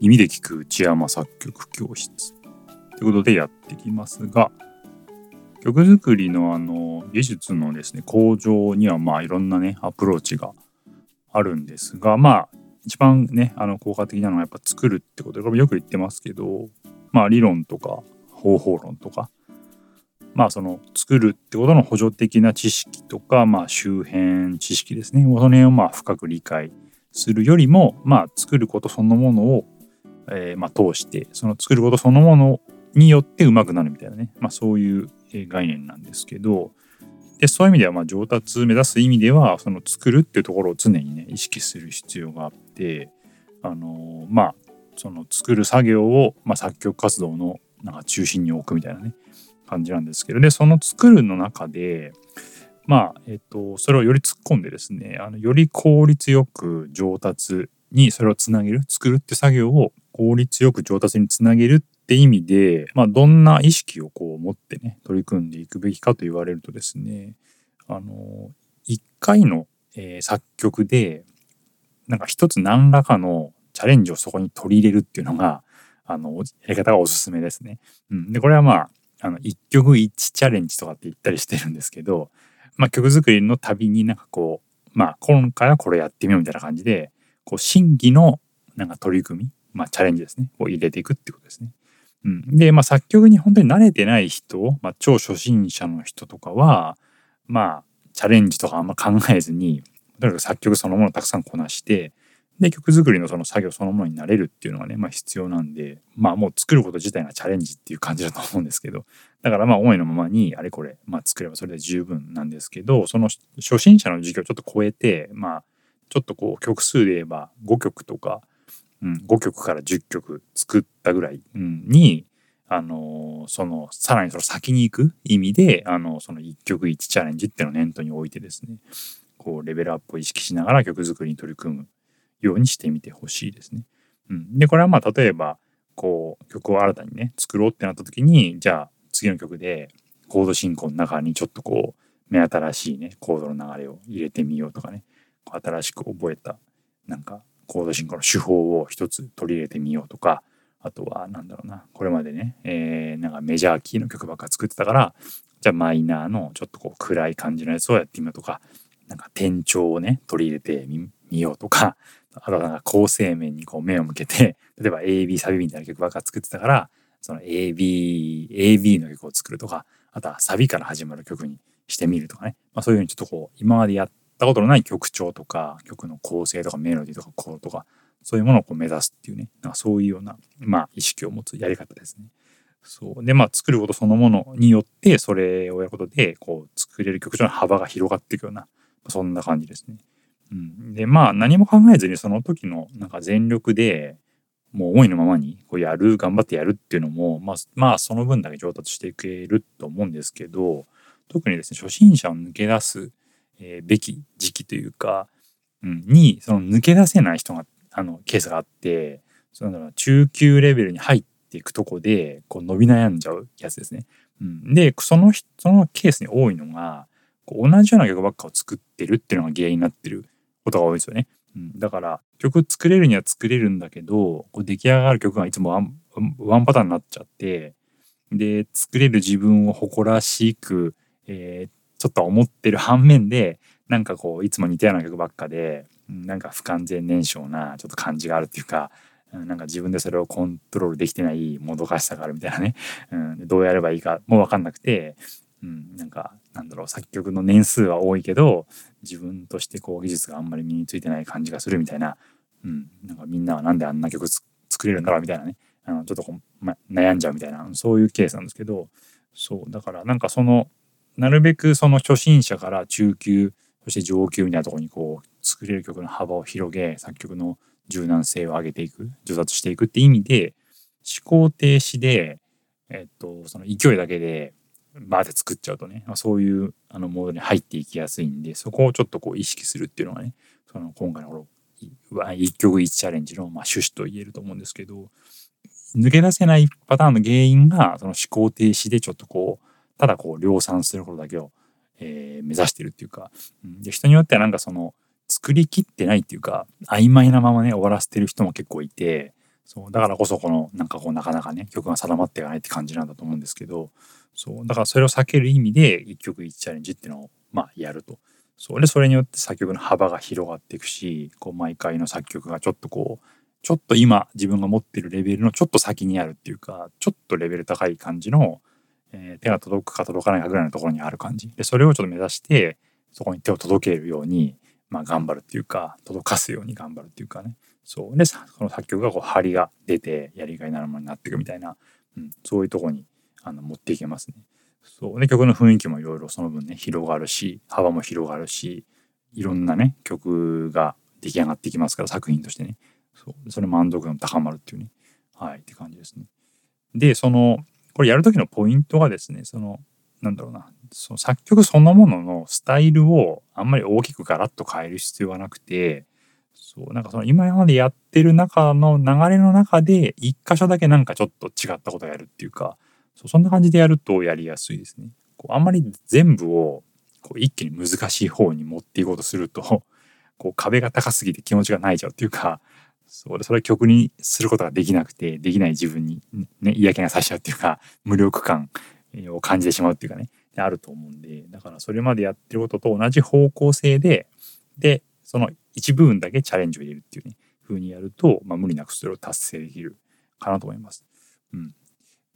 耳で聞く内山作曲教室。ということでやってきますが曲作りのあの技術のですね向上にはまあいろんなねアプローチがあるんですがまあ一番ねあの効果的なのはやっぱ作るってことでこれもよく言ってますけどまあ理論とか方法論とかまあその作るってことの補助的な知識とかまあ周辺知識ですね。その辺をまあ深く理解するよりもまあ作ることそのものを、えー、まあ通してその作ることそのものによってうまくなるみたいなね。まあそういう概念なんですけど。でそういう意味ではまあ上達目指す意味ではその作るっていうところを常にね意識する必要があってあのまあその作る作業を、まあ、作曲活動のなんか中心に置くみたいなね。感じなんですけどでその作るの中でまあえっとそれをより突っ込んでですねあのより効率よく上達にそれをつなげる作るって作業を効率よく上達につなげるって意味で、まあ、どんな意識をこう持ってね取り組んでいくべきかと言われるとですねあの一回の、えー、作曲でなんか一つ何らかのチャレンジをそこに取り入れるっていうのがあのやり方がおすすめですね。うん、でこれはまああの一曲一チャレンジとかって言ったりしてるんですけど、まあ、曲作りの旅になんかこうまあ今回はこれやってみようみたいな感じでこう審議のなんか取り組み、まあ、チャレンジですねを入れていくってことですね。うん、で、まあ、作曲に本当に慣れてない人、まあ、超初心者の人とかは、まあ、チャレンジとかあんま考えずに、とにかく作曲そのものをたくさんこなして、で、曲作りのその作業そのものになれるっていうのがね、まあ必要なんで、まあもう作ること自体がチャレンジっていう感じだと思うんですけど、だからまあ思いのままにあれこれ、まあ作ればそれで十分なんですけど、その初心者の授業をちょっと超えて、まあちょっとこう曲数で言えば5曲とか、うん、5曲から10曲作ったぐらい、うん、にあのそのさらにその先に行く意味であのその1曲1チャレンジっていうのを念頭に置いてですねこうレベルアップを意識しながら曲作りに取り組む。ようにしてみてほしいですね。うん、でこれはまあ例えばこう曲を新たにね作ろうってなった時にじゃあ次の曲でコード進行の中にちょっとこう目新しいねコードの流れを入れてみようとかね新しく覚えたなんかコード進行の手法を一つ取り入れてみようとかあとはなんだろうなこれまでね、えー、なんかメジャーキーの曲ばっか作ってたからじゃあマイナーのちょっとこう暗い感じのやつをやってみようとかなんか転調をね取り入れてみようとかあとな構成面にこう目を向けて 例えば AB サビみたいな曲ばっか作ってたからその AB AB の曲を作るとかあとはサビから始まる曲にしてみるとかね、まあ、そういうふうにちょっとこう今までやったことのない曲調とか曲の構成とかメロディーとかコードとかそういうものをこう目指すっていうねなんかそういうような、まあ、意識を持つやり方ですね。そうでまあ作ることそのものによってそれをやることでこう作れる曲調の幅が広がっていくようなそんな感じですね。うん、でまあ何も考えずにその時のなんか全力でもう思いのままにこうやる頑張ってやるっていうのもまあまあその分だけ上達していけると思うんですけど特にですね初心者を抜け出す、え、べき時期というか、うん、にその抜け出せない人があのケースがあってその中級レベルに入っていくとこでこう伸び悩んじゃうやつですね。うん、でそのそのケースに多いのがこう同じような曲ばっかを作ってるっていうのが原因になってることが多いですよね。うん、だから曲作れるには作れるんだけどこう出来上がる曲がいつもワンワンパターンになっちゃってで作れる自分を誇らしく、えー、ちょっと思ってる反面でなんかこういつも似たような曲ばっかでなんか不完全燃焼なちょっと感じがあるっていうかなんか自分でそれをコントロールできてないもどかしさがあるみたいなね、うん、どうやればいいかもう分かんなくて、うん、なんかなんだろう作曲の年数は多いけど自分としてこう技術があんまり身についてない感じがするみたいな,、うん、なんかみんなはなんであんな曲作れるんだろうみたいなねあのちょっとこう、ま、悩んじゃうみたいなそういうケースなんですけどそうだからなんかそのなるべくその初心者から中級そして上級みたいなとこにこう作れる曲の幅を広げ作曲の柔軟性を上げていく上達していくって意味で思考停止で、えっと、その勢いだけでバーって作っちゃうとね、まあ、そういうあのモードに入っていきやすいんでそこをちょっとこう意識するっていうのがねその今回のこの一曲一チャレンジのまあ趣旨と言えると思うんですけど抜け出せないパターンの原因がその思考停止でちょっとこうただこう量産することだけをえー、目指してるっていうか、うん、で人によってはなんかその作りきってないっていうか曖昧なままね終わらせてる人も結構いてそうだからこそこのなんかこうなかなかね曲が定まっていかないって感じなんだと思うんですけどそうだからそれを避ける意味で一曲一チャレンジっていうのをまあやると。それそれによって作曲の幅が広がっていくしこう毎回の作曲がちょっとこうちょっと今自分が持ってるレベルのちょっと先にあるっていうかちょっとレベル高い感じの、えー、手が届くか届かないかぐらいのところにある感じでそれをちょっと目指してそこに手を届けるように、まあ、頑張るっていうか届かすように頑張るっていうかねそう。でその作曲がこう張りが出てやりがいのあるものになっていくみたいな、うん、そういうとこにあの持っていけますね。そう。で曲の雰囲気もいろいろその分ね広がるし幅も広がるしいろんなね曲が出来上がってきますから作品としてね。そう。それ満足度も高まるっていうね。はいって感じですね。でそのこれやる時のポイントがですねそのなんだろうな。その作曲そのもののスタイルをあんまり大きくガラッと変える必要はなくてそうなんかその今までやってる中の流れの中で一箇所だけなんかちょっと違ったことをやるっていうかそうそんな感じでやるとやりやすいですね。こうあんまり全部をこう一気に難しい方に持っていこうとすると こう壁が高すぎて気持ちがないちゃうっていうかそうそれは曲にすることができなくてできない自分に、ね、嫌気がさしちゃうっていうか無力感を感じてしまうっていうかねあると思うんでだからそれまでやってることと同じ方向性ででその一部分だけチャレンジを入れるっていうね風にやると、まあ、無理なくそれを達成できるかなと思います。うん、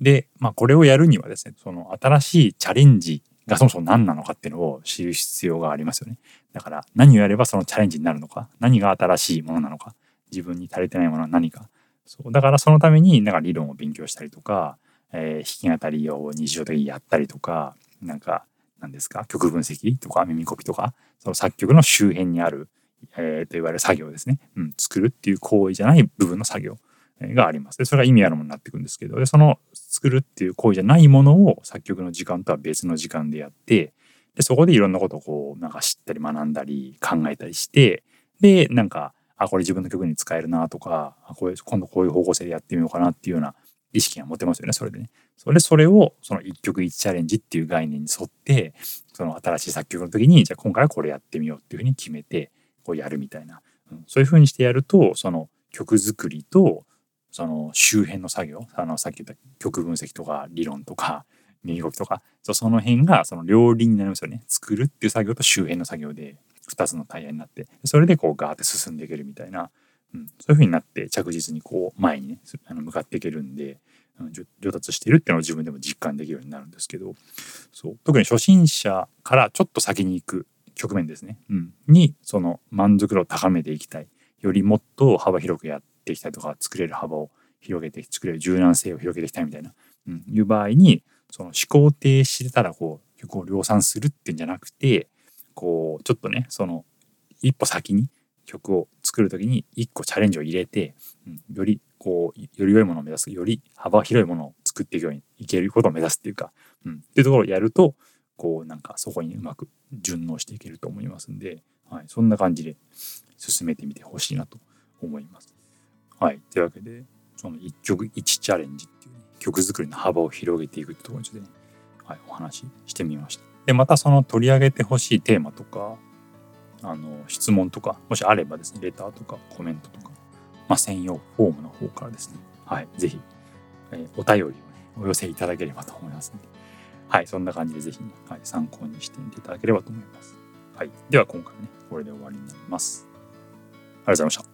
で、まあ、これをやるにはですねその新しいチャレンジがそもそも何なのかっていうのを知る必要がありますよね。だから何をやればそのチャレンジになるのか何が新しいものなのか自分に足りてないものは何かそうだからそのためになんか理論を勉強したりとか、えー、弾き語りを日常的にやったりとかなんか何ですか曲分析とか耳コピとかその作曲の周辺にある、えー、といわれる作業ですね、うん、作るっていう行為じゃない部分の作業があります。でそれが意味あるものになっていくんですけどでその作るっていう行為じゃないものを作曲の時間とは別の時間でやってでそこでいろんなことをこうなんか知ったり学んだり考えたりしてでなんかあこれ自分の曲に使えるなとかあこういう今度こういう方向性でやってみようかなっていうような意識が持てますよねそれでね。それそれをその一曲一チャレンジっていう概念に沿ってその新しい作曲の時にじゃあ今回はこれやってみようっていうふうに決めてこうやるみたいな、うん、そういうふうにしてやるとその曲作りとその周辺の作業あのさっき言った曲分析とか理論とか耳動きとかその辺がその両輪になりますよね。作るっていう作業と周辺の作業で2つのタイヤになってそれでこうガーって進んでいけるみたいな、うん、そういう風になって着実にこう前にねあの向かっていけるんで、うん、上達してるっていうのを自分でも実感できるようになるんですけどそう。特に初心者からちょっと先に行く局面ですね、うん、にその満足度を高めていきたい。よりもっと幅広くやっていきたいとか作れる幅を広げて作れる柔軟性を広げていきたいみたいな、うん、いう場合にその思考停止してたらこう曲を量産するってんじゃなくてこうちょっとねその一歩先に曲を作る時に一個チャレンジを入れて、うん、よりこうより良いものを目指す。より幅広いものを作っていくようにいけることを目指すっていうか、うん、っていうところをやるとこうなんかそこにうまく順応していけると思いますんで、はい、そんな感じで進めてみてほしいなと思います。はい、というわけでその一曲一チャレンジっていう、ね、曲作りの幅を広げていくってところについてね、はい、お話ししてみました。でまたその取り上げてほしいテーマとかあの質問とかもしあればですねレターとかコメントとか、まあ、専用フォームの方からですねはい是非、えー、お便りを、ね、お寄せいただければと思いますのではいそんな感じでぜひ、ね、はい、参考にしてみていただければと思います。はいでは今回はねこれで終わりになります。ありがとうございました。